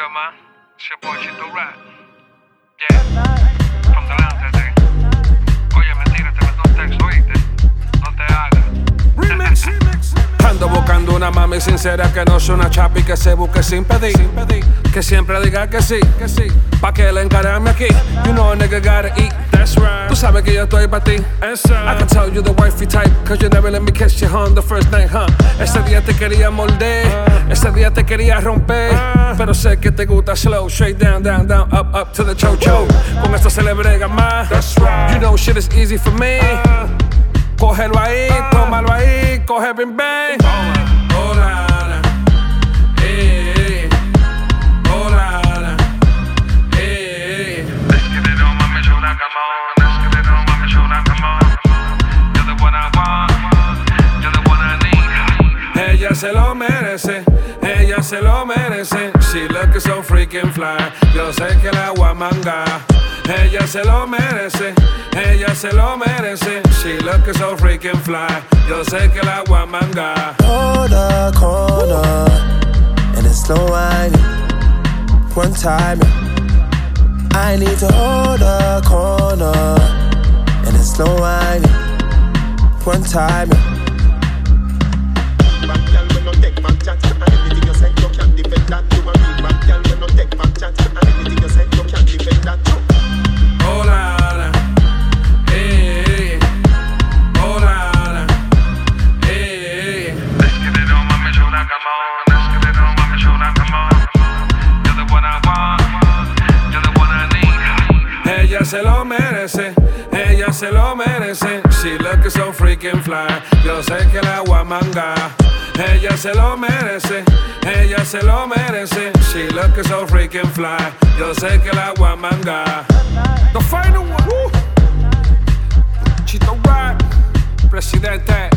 good, man? It's your boy Chito Rap. Yeah, una mami sincera que no sea una chapi que se busque sin pedir. Que siempre diga que sí, que sí. Pa' que le encarame aquí. You know a nigga gotta eat. That's right. Tú sabes que yo estoy pa' ti. I can tell you the wifey type, cause you never let me kiss your on the first night, huh? Ese día te quería morder, ese día te quería romper. Pero sé que te gusta slow, straight down, down, down, up, up to the chocho. Con esto se le brega más. That's right. You know shit is easy for me. Cógelo ahí, tómalo ahí, coge bim bang. Merece, ella se lo merece. She looking so freaking fly. Yo sé que la guamanga. Ella se lo merece, ella se lo merece. She looking so freaking fly. Yo sé que la guamanga. The corner and it's slow whining. One time, I need to hold the corner and it's slow whining. One time. Se lo merece, ella se lo merece. She looking so freaking fly. Yo sé que la guamanga. Ella se lo merece, ella se lo merece. She looking so freaking fly. Yo sé que la guamanga. The final one. Chito Rap, presidente.